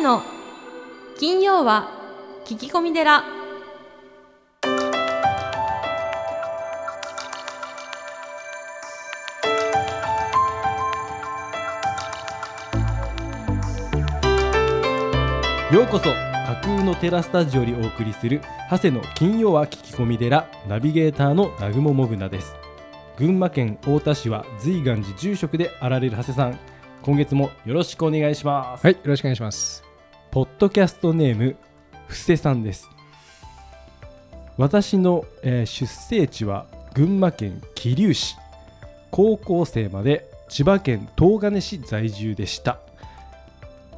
谷の金曜は聞き込み寺。ようこそ架空のテラスタジオにお送りする長谷の金曜は聞き込み寺ナビゲーターの南雲もぐなです。群馬県太田市は随願寺住職であられる長谷さん今月もよろしくお願いします。はい、よろしくお願いします。ポッドキャストネーム布施さんです。私の、えー出生地は群馬県桐生市。高校生まで千葉県東金市在住でした。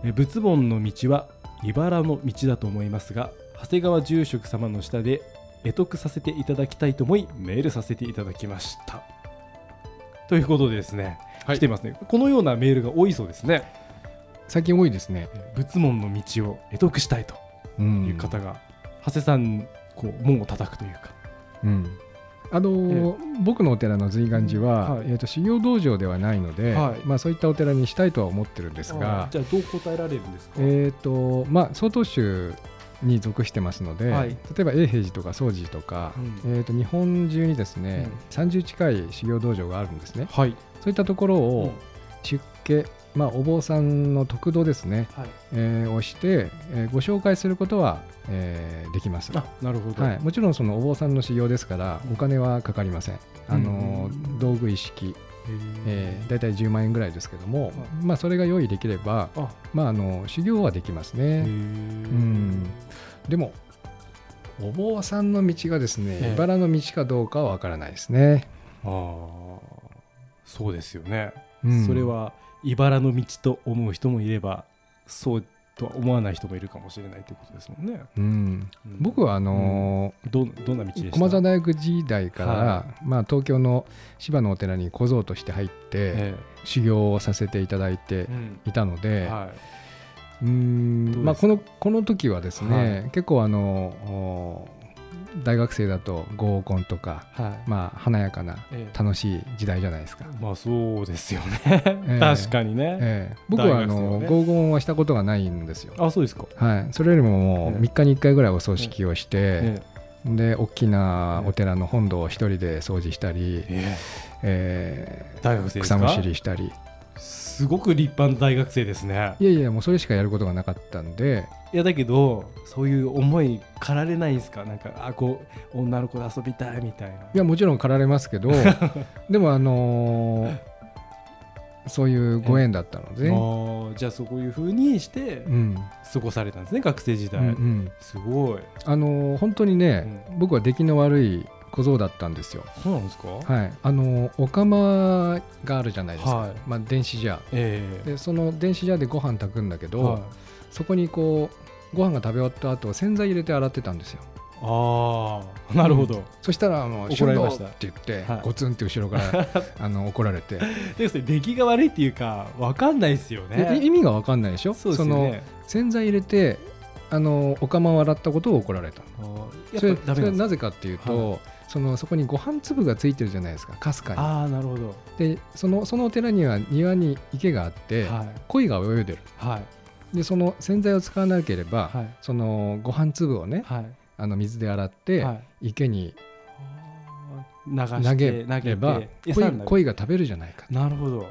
えー仏門の道は茨の道だと思いますが長谷川住職様の下で得得させていただきたいと思いメールさせていただきました。ということでですね、はい。来てますね。このようなメールが多いそうですね最近多いですね。えー仏門の道を得得したいとういう方が、長谷さんこう門を叩くというか。うん。あのー僕のお寺の随願寺は、はい。えー、と修行道場ではないので、はい。まあ、そういったお寺にしたいとは思ってるんですが、じゃあどう答えられるんですか、えーとまあ、曹洞宗に属してますので、はい。例えば永平寺とか宗寺とか、うん。えー、と日本中にですね、30近い修行道場があるんですね。はい、そういったところうん。を出家、まあ、お坊さんの得度ですね、はい、えーをして、えーご紹介することは、えーできます。あなるほど、はい、もちろんそのお坊さんの修行ですからお金はかかりません。あのうん道具一式、ええー、大体10万円ぐらいですけども、はい。まあ、それが用意できれば、あ。まあ、あの修行はできますね。うん、でもお坊さんの道がですね、ええ。茨の道かどうかはわからないですね。あー。そうですよね、うん。それは茨の道と思う人もいればそうとは思わない人もいるかもしれないということですもんね、うん、うん。僕はあのーどどんな道駒澤大学時代から、はまあ、東京の芝のお寺に小僧として入って、え修行をさせていただいてえうん。いたので、はうーどうんまあ、このこの時はですね、は結構あのお大学生だと合コンとか、い、はい。まあ、華やかなええ。楽しい時代じゃないですか。まあそうですよね、え確かにね、ええ。僕はあの、ね。合コンはしたことがないんですよ。あそうですか、はい、それよりももうええ。3日に1回ぐらいお葬式をして、えで大きなお寺の本堂を一人で掃除したり、ええ。草むしりしたりすごく立派な大学生ですね。いやいやもうそれしかやることがなかったんで。いやだけどそういう思い駆られないんですか？なんかあこう女の子で遊びたいみたいな。いやもちろん駆られますけど でもあのーそういうご縁だったので、あーじゃあそういうふうにしてうん。過ごされたんですね学生時う代、んうん。すごい。あのー本当にね、僕は出来の悪い小僧だったんですよ。そうなんですか、はい、あのーお釜があるじゃないですか、はい。まあ、電子ジャええ。ーでその電子ジャーでご飯炊くんだけど、はい。そこにこうご飯が食べ終わった後洗剤入れて洗ってたんですよ。ああなるほど、そしたらあの怒られましたって言って、はい。ゴツンって後ろから あの怒られて、でそれ出来が悪いっていうかわかんないですよでね意味が分かんないでしょ？そうですね。洗剤入れてあのお釜を洗ったことを怒られた。それなぜかっていうと、そのそこにご飯粒がついてるじゃないですかかすかああなるほど。にでそのそのお寺には庭に池があって、はい。鯉が泳いでる。はい。でその洗剤を使わなければ、はい。そのご飯粒をねはい。あの水で洗って、はい。池に流して投げ投げれば鯉鯉が食べるじゃないかなるほど。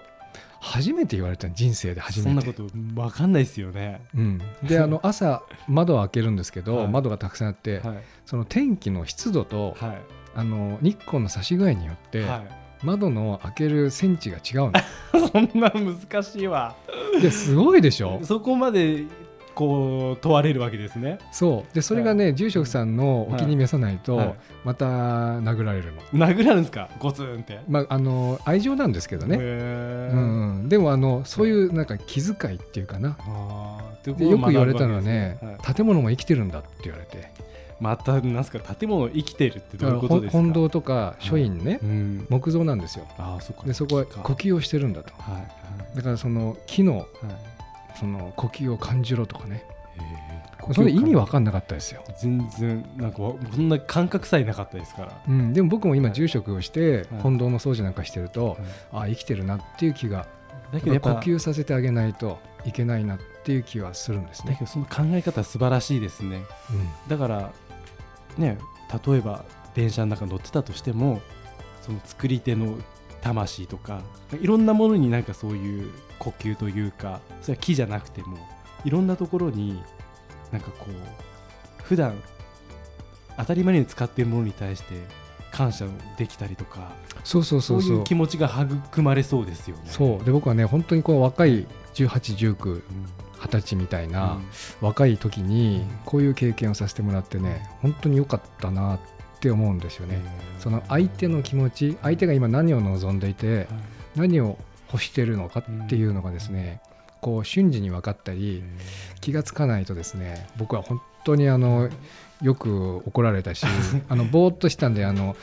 初めて言われたの人生で初めて。そんなことわかんないですよね。うん、であの朝窓を開けるんですけど、はい。窓がたくさんあって、はい。その天気の湿度と、はいあの日光の差し具合によって、は窓の開けるセンチが違うのい そんな難しいわ。ですごいでしょ？そこまでこう問われるわけですね。そう。でそれがね、住職さんのお気に召さないと、はい。また殴られるの、殴られるんですか？ゴツンって。まあ、あの愛情なんですけどね、うんうん、でもあのそういうなんか気遣いっていうかな。よく言われたのはねわけですはい。建物も生きてるんだって言われてまたなんすか建物生きてるってどういうことですか？本堂とか書院ね、うん。木造なんですよ。ああそでそこは呼吸をしてるんだと。はいはい。だからその木のはい。その呼吸を感じろとかね。それ意味わかんなかったですよ、全然なんかわこんな感覚さえなかったですから。うん、でも僕も今はい。住職をしてはい。本堂の掃除なんかしてると、ああ生きてるなっていう気が呼だけどやっぱ吸させてあげないといけないなっていう気はするんですね。だけ。どその考え方は素晴らしいですね。だからね例えば電車の中に乗ってたとしてもその作り手の魂とかいろんなものになんかそういう呼吸というかそれは木じゃなくてもいろんなところになんかこう普段当たり前に使っているものに対して感謝できたりとかそうそうそうそう。いう気持ちが育まれそうですよね。そう。で僕はね本当にこう若い1819うん二十歳みたいな、うん。若い時にうん。こういう経験をさせてもらってね本当に良かったなって思うんですよね。その相手の気持ち相手が今何を望んでいてはい。何を欲してるのかっていうのがですねこう瞬時に分かったり気がつかないとですね僕は本当にあのよく怒られたし あのぼーっとしたんであの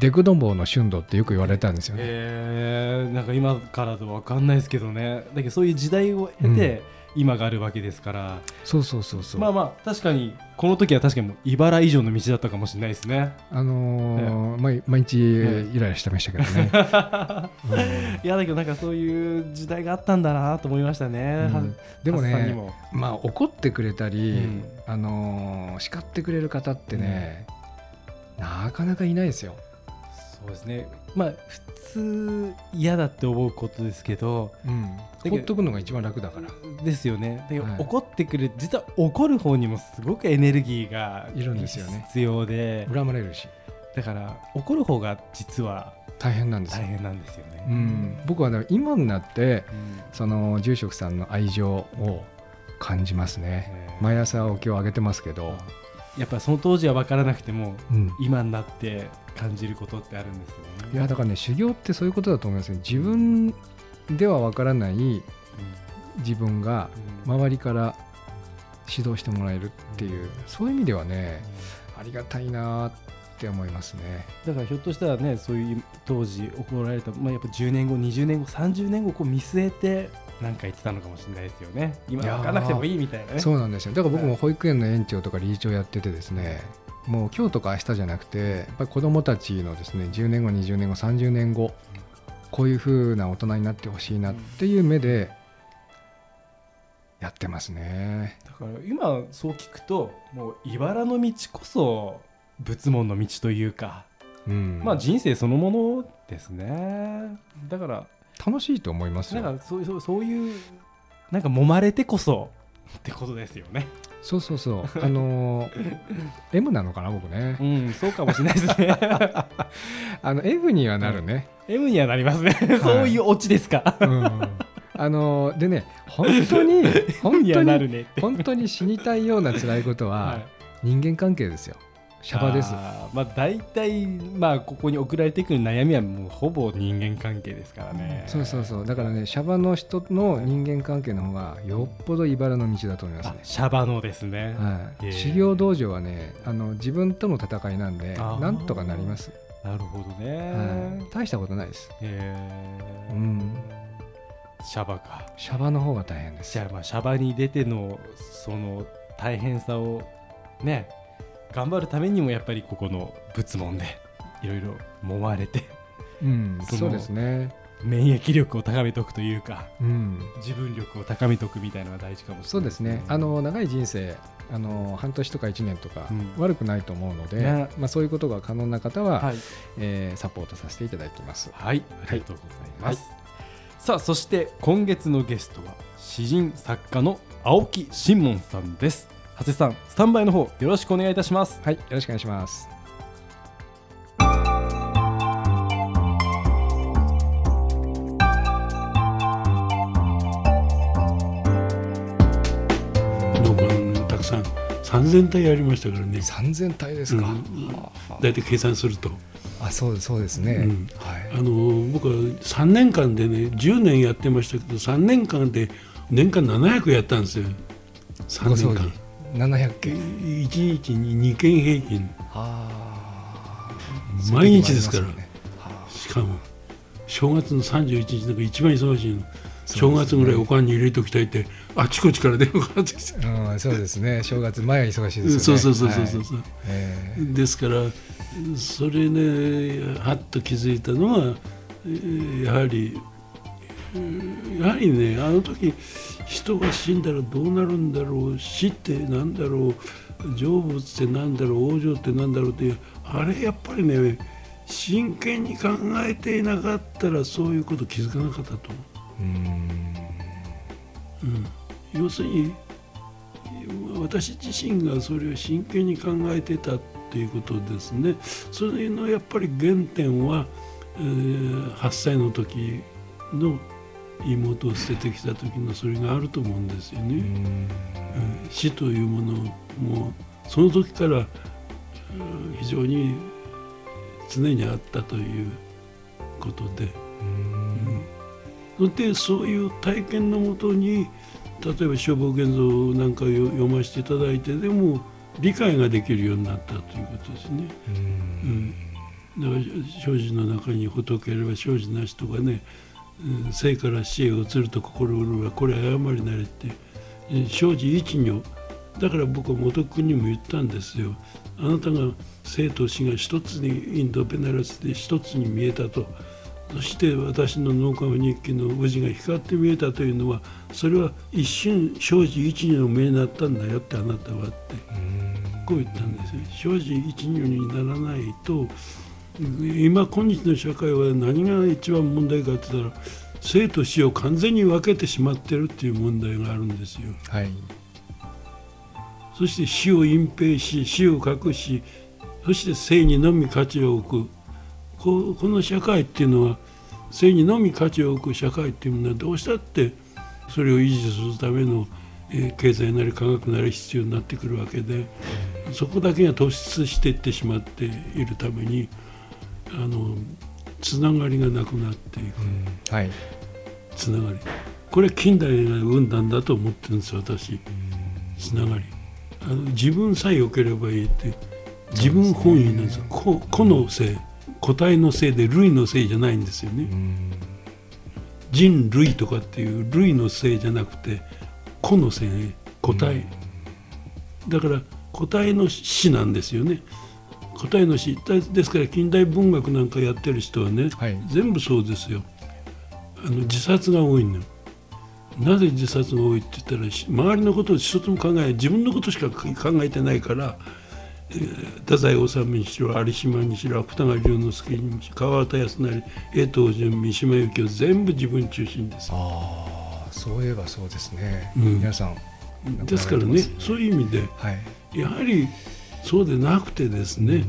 デクドンボーの春度ってよく言われたんですよね。なんか今からと分かんないですけどね。だけどそういう時代を経て今があるわけですから、そうそうそうそう。まあまあ確かにこの時は確かにもう茨以上の道だったかもしれないですね。あのー毎毎日イライラしてましたけどね。いやだけどなんかそういう時代があったんだなと思いましたね、うん。はでもね、まあ怒ってくれたり、うん。あのー叱ってくれる方ってね、なかなかいないですよ。そうですね。まあ普通嫌だって思うことですけどうん、放っとくのが一番楽だから。ですよね。だけどはい。怒ってくる実は怒る方にもすごくエネルギーがいるんですよね。必要で。恨まれるし。だから怒る方が実は大変なんですよ。大変なんですよね。うん、僕はね今になってうん。その住職さんの愛情を感じますね。えー。毎朝お経をあげてますけど、やっぱその当時は分からなくてもうん、今になって感じることってあるんですよね。いやだからね修行ってそういうことだと思いますね。自分ではわからない自分がうん。周りから指導してもらえるっていう。そういう意味ではねありがたいなって思いますね。だからひょっとしたらねそういう当時怒られた、まあ、やっぱ10年後20年後30年後こう見据えて何か言ってたのかもしれないですよね今分からなくてもいいみたいなねそうなんですよだから僕も保育園の園長とか理事長やっててですねもう今日とか明日じゃなくてやっぱり子どもたちのですね10年後20年後30年後こういう風な大人になってほしいなっていう目でやってますね。だから今そう聞くともう茨の道こそ仏門の道というか、うん。まあ人生そのものですね。だから楽しいと思いますよ。なんかそうそうそういうなんか揉まれてこそってことですよね。そうそうそう。あのー M なのかな僕ね。うんそうかもしれないですね。あの F にはなるね。M にはなりますね、そういうオチですか。うん。あのーでね本当に M 本当に本当に死にたいような辛いことははい。人間関係ですよ。シャバです。あーまあ大体まあここに送られてくる悩みはもうほぼ人間関係ですからね。そうそうそう。だからねシャバの人の人間関係の方がよっぽど茨の道だと思いますね。あシャバのですね、はい、修行道場はねあの自分との戦いなんでなんとかなります、なるほどね、はい、大したことないです。へー。うん。シャバか。シャバの方が大変です。じゃあまあシャバに出てのその大変さをね頑張るためにもやっぱりここの仏門でいろいろ揉まれてうんそうですね。免疫力を高めておくというかうん。自分力を高めておくみたいなのが大事かもしれないそうですね。あの長い人生あの半年とか1年とかうん。悪くないと思うので、ね。まあ、そういうことが可能な方は、はい、えーサポートさせていただきます。はい、ありがとうございます、さあそして今月のゲストは詩人作家の青木新門さんです長谷さんスタンバイの方よろしくお願いいたします。はいよろしくお願いします。たくさん3000体ありましたからね。3000体ですか、大体計算すると。ああそうですそうですね、うん。はい。あの僕は3年間でね10年やってましたけど3年間で年間700やったんですよ。3ご葬儀。年間700件1日に2件平均あ。毎日ですから。そういう時もありますしかも正月の31日なんか一番忙しいの、ね。正月ぐらいおかんに入れておきたいってあちこちから電話がかかってきて、うん、そうですね。正月前は忙しいですよね。そうそうそうそうそう、はい。えーですからそれねはっと気づいたのはえーやはりうんやはりねあの時人が死んだらどうなるんだろう死ってなんだろう成仏ってなんだろう往生ってなんだろうってあれやっぱりね真剣に考えていなかったらそういうこと気づかなかったと思う。うん。要するに私自身がそれを真剣に考えてたっていうことですね。それのやっぱり原点は、えー8歳の時の妹を捨ててきた時のそれがあると思うんですよね。うん死というものもその時からうん非常に常にあったということで。そしてそういう体験のもとに例えば消防現像なんかを読ませていただいてでも理解ができるようになったということですね。うん、だから生死の中に仏あれば生死なしとかね、うん生から死へ移ると心潤うはこれ誤りなれって生死一如。だから僕は元君にも言ったんですよ。あなたが生と死が一つにインドベナラスで一つに見えたと。そして私の農家日記の宇治が光って見えたというのはそれは一瞬生死一如の目になったんだよってあなたはってこう言ったんですよ。生死一如にならないと今今日の社会は何が一番問題かって言ったら生と死を完全に分けてしまってるっていう問題があるんですよ。はいそして死を隠蔽し死を隠しそして生にのみ価値を置くここの社会っていうのは生にのみ価値を置く社会っていうものはどうしたってそれを維持するための、えー経済なり科学なり必要になってくるわけでそこだけが突出していってしまっているためにあのつながりがなくなっていく。はい。つながり。これ近代が生んだんだと思ってるんです私。つながり。あの自分さえ良ければいいって自分本位なんですよ。個個の性個体のせいで類のせいじゃないんですよね。人類とかっていう類のせいじゃなくて個のせいね個体だから個体の死なんですよね個体の死だですから近代文学なんかやってる人はね、はい。全部そうですよ。あの自殺が多いのよ。なぜ自殺が多いって言ったらし周りのことを一つも考えない。自分のことしか考えてないから、えー太宰治にしろ有島にしろ芥川龍之介にしろ川端康成江藤淳三島由紀夫全部自分中心です。ああそういえばそうですね、うん。皆さんですからねそういう意味ではい。やはりそうでなくてですね、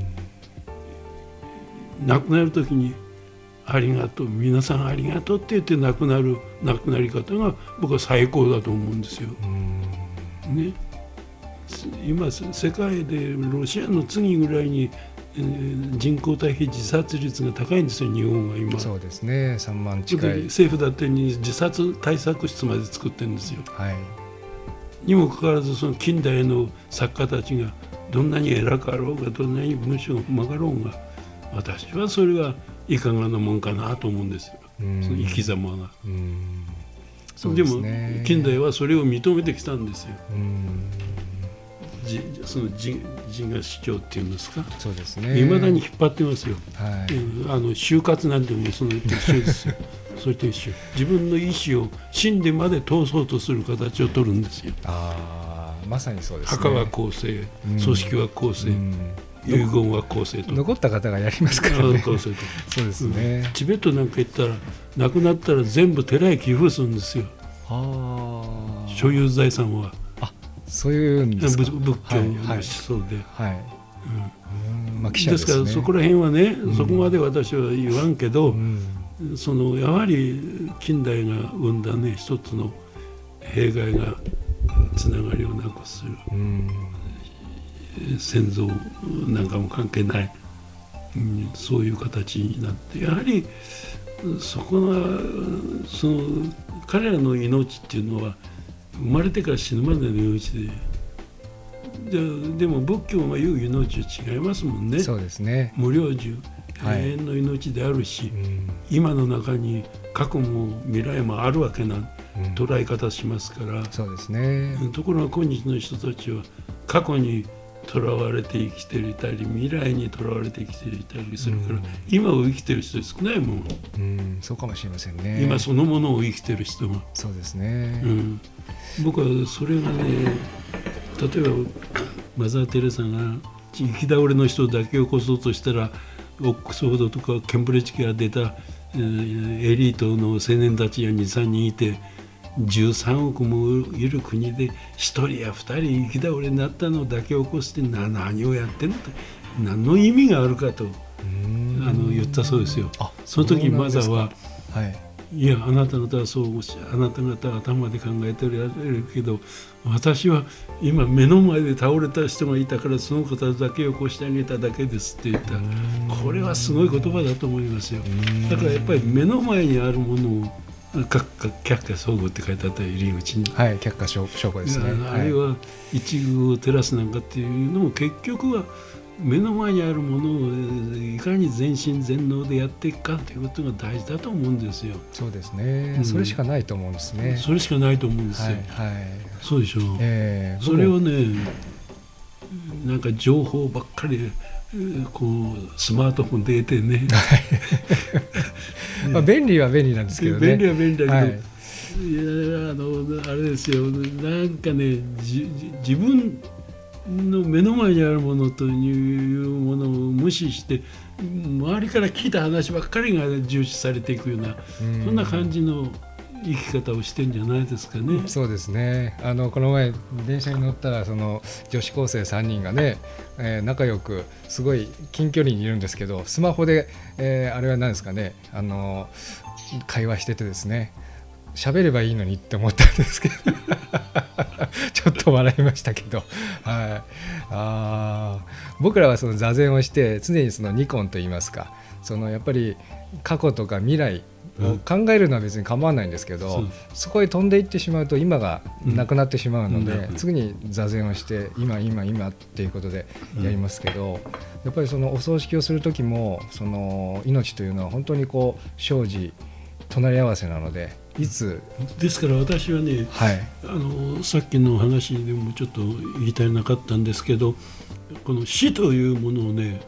亡くなる時に「ありがとう皆さんありがとう」って言って亡くなる亡くなり方が僕は最高だと思うんですよ。ね、す今せ世界でロシアの次ぐらいに、えー人口対比自殺率が高いんですよ日本は今。そうですね3万近い政府だってに自殺対策室まで作ってるんですよ。はいにもかかわらずその近代の作家たちがどんなに偉かろうがどんなに文章がうまかろうが私はそれがいかがなもんかなと思うんですよ、うん。その生き様が。ですもね近代はそれを認めてきたんですよ。うん。じその自自我主張っていうんですか？そうですね。いまだに引っ張ってますよ。はい、うん。あの就活なんてもそのと一緒ですよ。それと一緒。自分の意思を死んでまで通そうとする形を取るんですよ。ああまさにそうですね。墓は公正、うん。組織は公正、うん。遺言は公正と。残った方がやりますからあね公正と。そうですね、チベットなんか行ったら亡くなったら全部寺へ寄付するんですよ。はあ所有財産は。そういうんですか。仏仏教の思はい想で、はい、うん。まあでですすねからそこら辺はね、そこまで私は言わんけど、うん。そのやはり近代が生んだね一つの弊害がつながりをなくする。うん先祖なんかも関係ない、うん、そういう形になって。やはりそこがその彼らの命っていうのは生まれてから死ぬまでの命でででも仏教が言う命は違いますもんね。そうですね、無量寿はい。永遠の命であるし、うん。今の中に過去も未来もあるわけなうん捉え方しますから、そうですね、ところが今日の人たちは過去にとらわれて生きていたり未来にとらわれて生きていたりするから、うん。今を生きてる人少ないもん、うんそうかもしれませんね。今そのものを生きてる人が、そうですね、うん、僕はそれがね例えばマザー・テレサが生き倒れの人だけを起こそうとしたらオックスフォードとかケンブリッジから出た、えーエリートの青年たちが23人いて13億もいる国で1人や2人生き倒れになったのだけ起こしてな何をやってんのと何の意味があるかとうん。あの言ったそうですよ。あその時マザーははい。いやあなた方はそうしゃあなた方は頭で考えてるけど私は今目の前で倒れた人がいたからその方だけを起こしてあげただけですって言った。これはすごい言葉だと思いますよ。だからやっぱり目の前にあるものを閣下却下相互って書いてあった入り口に、はい却下証拠ですねあるいは一遇を照らすなん。かっていうのも結局は目の前にあるものをえーいかに全身全能でやっていくかということが大事だと思うん。ですよ。そうですね、うん。それしかないと思うん。ですねそれしかないと思うん。ですはよ。いはいそうでしょう。えーそれをね、なん。か情報ばっかり、こうスマートフォンで得てね、まあ、便利は便利なんですけどね。便利は便利だけど、はい。い、やあのあれですよ、なんかね、自分の目の前にあるものというものを無視して、周りから聞いた話ばっかりが重視されていくような、うん。そんな感じの生き方をしてんじゃないですかね。そうですね。あのこの前電車に乗ったらその女子高生3人がね、えー仲良くすごい近距離にいるんですけどスマホで、えーあれは何ですかね。あの会話しててですね。喋ればいいのにって思ったんですけど。ちょっと笑いましたけど、はい、あ僕らはその座禅をして常にそのニコンと言いますか。そのやっぱり過去とか未来考えるのは別に構わないんですけど、そこへ飛んでいってしまうと今がなくなってしまうので、うん。次に座禅をして今今今っていうことでやりますけど、やっぱりそのお葬式をする時もその命というのは本当にこう生じ隣り合わせなのでいつですから私はね、はい。あのさっきの話でもちょっと言いたいなかったんですけどこの死というものをね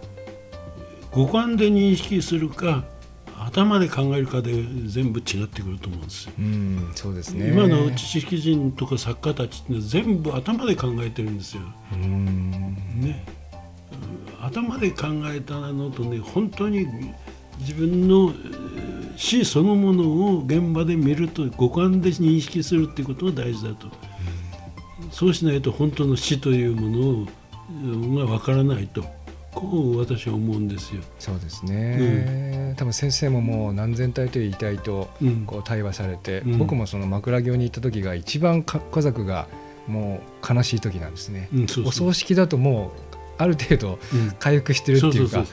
五感で認識するか頭で考えるかで全部違ってくると思うんですよ。うんそうですね。今の知識人とか作家たちって全部頭で考えてるんですよ。うん。ね、うん頭で考えたのとね本当に自分のえー死そのものを現場で見ると五感で認識するっていうことが大事だと、そうしないと本当の死というものがわからないとこう私は思うんですよ。そうですね、多分先生ももう何千体という遺体とうん。こう対話されて、うん。僕もその枕業に行った時が一番か家族がもう悲しい時なんですね、うんそうそう。お葬式だともうある程度うん。回復してるっていうか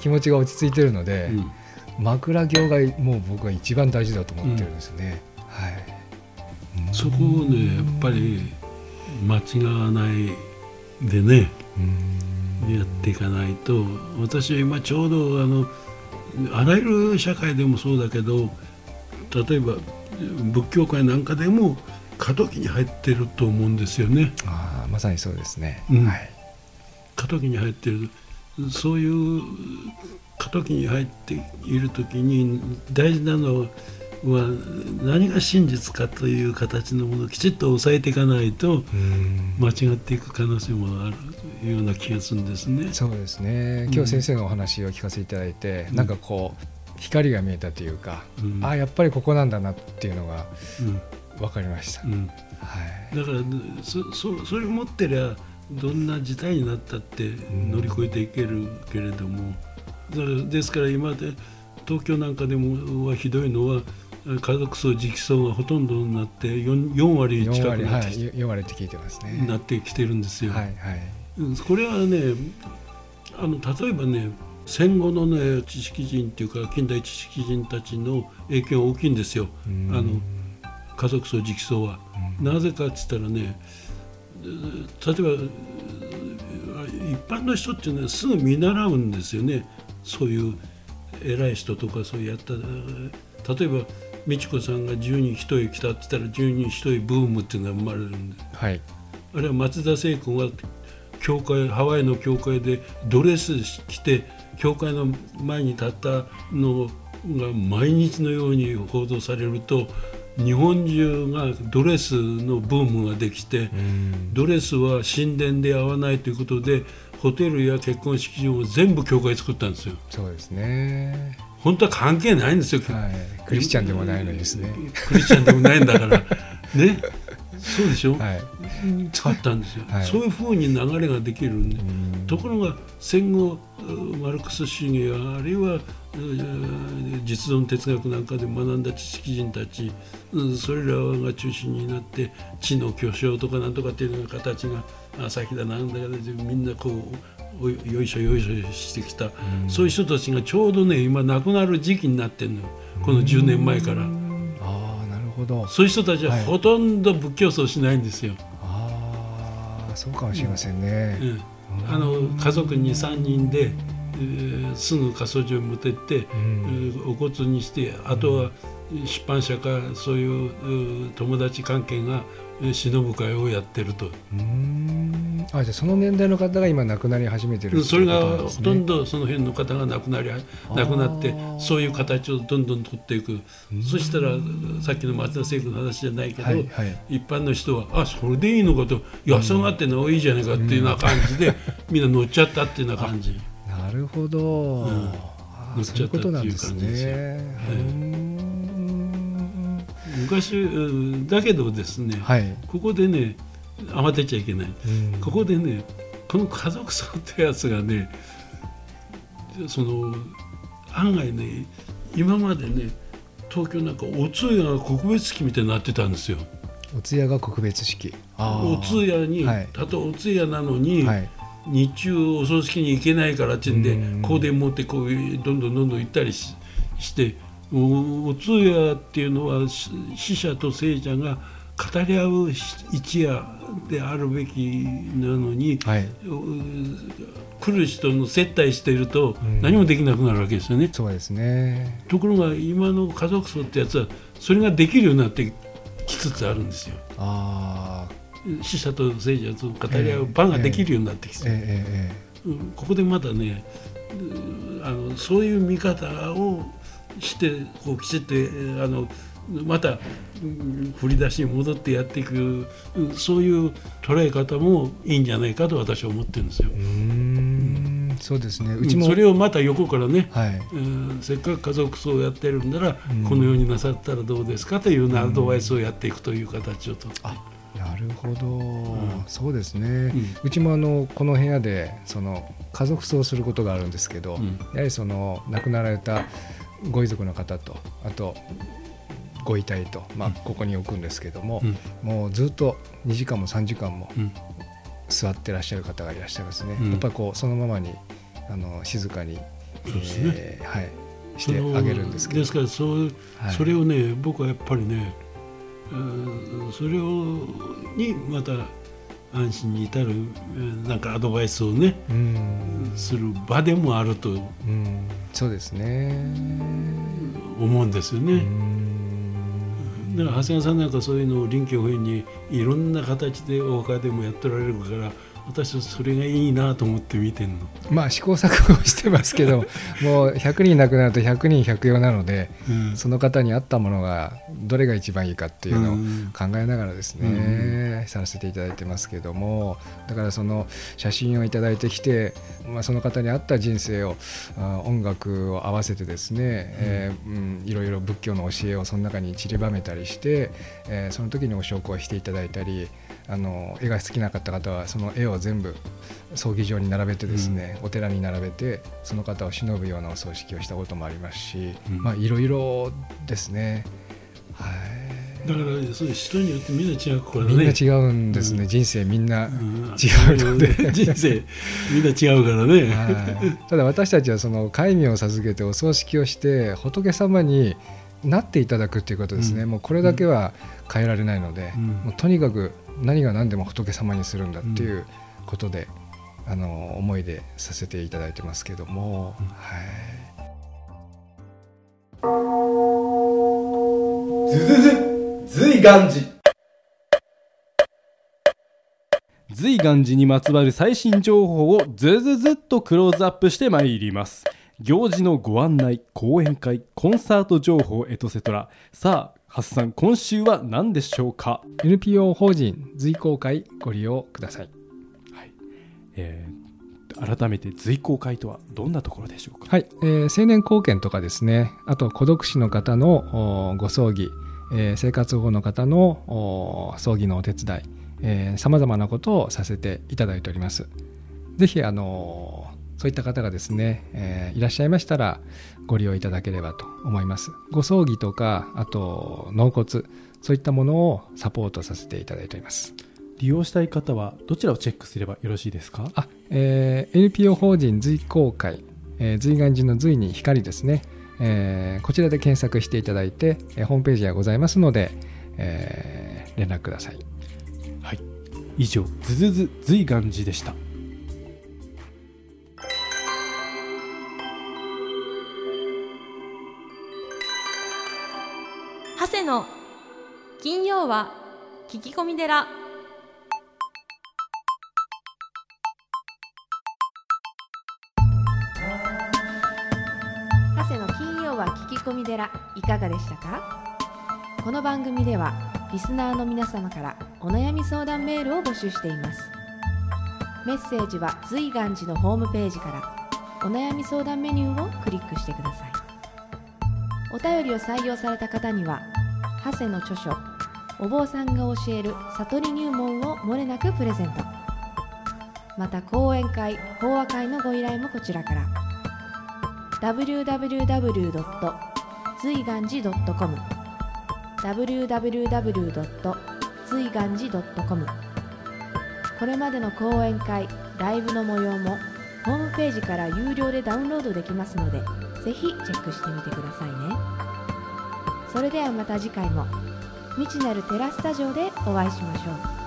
気持ちが落ち着いてるので、うん。枕業がもう僕は一番大事だと思ってるんですね、はい。そこをねやっぱり間違わないでね。うんやっていかないと私は今ちょうどあのあらゆる社会でもそうだけど例えば仏教界なんかでも過渡期に入ってると思うんですよね。あーまさにそうですね、うん。はい。過渡期に入ってる。そういう過渡期に入っている時に大事なのは何が真実かという形のものをきちっと押さえていかないとうん。間違っていく可能性もあるような気がするんですね。そうですね。今日先生のお話を聞かせていただいて、うん。なんかこう光が見えたというか、うん。ああやっぱりここなんだなっていうのがうん。分かりました、うん。はい。だからそそそれを持ってりゃどんな事態になったって乗り越えていけるけれども、だからですから今で東京なんかでもはひどいのは家族層直層がほとんどになって 4, 4割4近くなってき,、い4割って聞いてますね。なってきてるんですよ。はいはい。うんこれはねあの例えばね戦後のね知識人っていうか近代知識人たちの影響が大きいんですよ。うん。あの家族層直層は。なぜかっつったらねえー例えばえー一般の人っていうのはすぐ見習うんですよね。そういう偉い人とかそうやったえー例えば美智子さんが十人一重来たって言ったら十人一重ブームっていうのが生まれるんで。はい。あるいは松田聖子が教会ハワイの教会でドレス着て教会の前に立ったのが毎日のように報道されると日本中がドレスのブームができてドレスは神殿で合わないということでホテルや結婚式場を全部教会作ったんですよ。そうですね。本当は関係ないんですよ、はい、クリスチャンでもないのにですね。クリスチャンでもないんだから。ねそうでしょ、はい。作ったんですよ、はい。そういうふうに流れができるんで、うん。ところが戦後うマルクス主義やあるいはう実存哲学なんかで学んだ知識人たちうんそれらが中心になって知の巨匠とかなんとかっていうような形が朝日だなんだかでみんなこうおよいしょよいしょしてきた、そういう人たちがちょうどね今亡くなる時期になってるのよ。この10年前から。ほど。そういう人たちははい。ほとんど仏教僧しないんですよ。ああそうかもしれませんね、うん。あの家族に3人で、えーすぐ火葬場に持ってって、うん。えーお骨にしてあとは出版社かそういう友達関係がえー忍ぶ会をやってると、うーん。あじゃあその年代の方が今亡くなり始めてるそれがほとんどその辺の方が亡くなり亡くなってそういう形をどんどん取っていく。そしたらさっきの松田聖子の話じゃないけど、はいはい。一般の人はあそれでいいのかと。安上がってのはいいじゃないかっていうような感じで、みんな乗っちゃったっていうような感じ。なるほど、ん。あ乗っちゃったっていう感じですよ昔うんだけどですね、はい、ここでね慌てちゃいけない。うん。ここでねこの家族葬ってやつがねその案外ね今までね東京なんかお通夜が国別式みたいになってたんですよ。お通夜が告別式。お通夜に、はい。たとえお通夜なのに、はい。日中お葬式に行けないからってんでうん。香典持ってこうどんどんどんどん行ったりししておお通夜っていうのはし死者と生者が語り合う一夜であるべきなのに、はい。お来る人の接待しているとん。何もできなくなるわけですよね。そうですね。ところが今の家族葬ってやつはそれができるようになってきつつあるんですよ。ああ死者と生者と語り合う場ができるようになってきて、ええ。えうん。ここでまだねうんあのそういう見方をしてこうきちってえーあのまたうん振り出しに戻ってやっていくうんそういう捉え方もいいんじゃないかと私は思ってるんですよ。え。うーん。そうですね。うちも、それをまた横からね、はい。うん。せっかく家族葬をやってるんなら、うん。このようになさったらどうですかというアドバイスをやっていくという形をとって、なるほど、ん。そうですね、うん。うちもあのこの部屋でその家族葬をすることがあるんですけど、うん。やはりその亡くなられたご遺族の方とあとご遺体と、まあ、ここに置くんですけども、うん。もうずっと2時間も3時間もうん。座ってらっしゃる方がいらっしゃいますね、うん。やっぱりこうそのままにあの静かに、ね。えーはい、してあげるんですけど。ですからそうはい。それをね僕はやっぱりねうんそれをにまた安心に至るうんなんかアドバイスをねうん。する場でもあるとうん。そうですね。思うんですようね。ん。だから長谷川さんなんかそういうのを臨機応変にいろんな形でお墓でもやっておられるから私はそれがいいなと思って見てんの。まあ試行錯誤してますけど もう100人亡くなると100人100用なのでうん。その方に合ったものがどれが一番いいかっていうのをうん。考えながらですね、させていただいてますけどもだからその写真をいただいてきて、まあ、その方に合った人生をあ音楽を合わせてですね、えーうん、いろいろ仏教の教えをその中に散りばめたりして、えーその時にお焼香をしていただいたりあの絵が好きなかった方はその絵を全部葬儀場に並べてですね、お寺に並べてその方を偲ぶようなお葬式をしたこともありますし、うん。まあいろいろですね。はい。だからそういう人によってみんな違うからね。みんな違うんですね、うん。人生みんな、うん。違うので。人生みんな違うからね。はい。ただ私たちはその戒名を授けてお葬式をして仏様になっていただくっていうことですね、うん。もうこれだけは変えられないので、うん。もうとにかく何が何でも仏様にするんだっていうことで、あの思いでさせていただいてますけども、うん。はい。ずずずずいがんじ随願寺にまつわる最新情報をずずずっとクローズアップしてまいります行事のご案内講演会コンサート情報エトセトラさあハッサン今週は何でしょうか？NPO 法人随行会ご利用ください。えー改めて随行会とはどんなところでしょうか？はい、えー青年貢献とかですね。あと孤独死の方のおご葬儀、えー生活保護の方のお葬儀のお手伝い。さまざまなことをさせていただいております。ぜひあのーそういった方がですね、えーいらっしゃいましたらご利用いただければと思います。ご葬儀とかあと納骨そういったものをサポートさせていただいております。利用したい方はどちらをチェックすればよろしいですか？あ、えー NPO 法人随行会、えー、随願寺の随に光ですね、えーこちらで検索していただいて、えーホームページがございますので、えー連絡ください。はい。以上ズズズ随願寺でした金曜は聞き込み寺。長谷の金曜は聞き込み寺いかがでしたか？この番組ではリスナーの皆様からお悩み相談メールを募集しています。メッセージは随願寺のホームページからお悩み相談メニューをクリックしてください。お便りを採用された方には長谷の著書お坊さんが教える悟り入門をもれなくプレゼントまた講演会法話会のご依頼もこちらから www. 随願寺 .com www. 随願寺 .com これまでの講演会ライブの模様もホームページから有料でダウンロードできますのでぜひチェックしてみてくださいねそれではまた次回も。未知なるテラスタジオでお会いしましょう。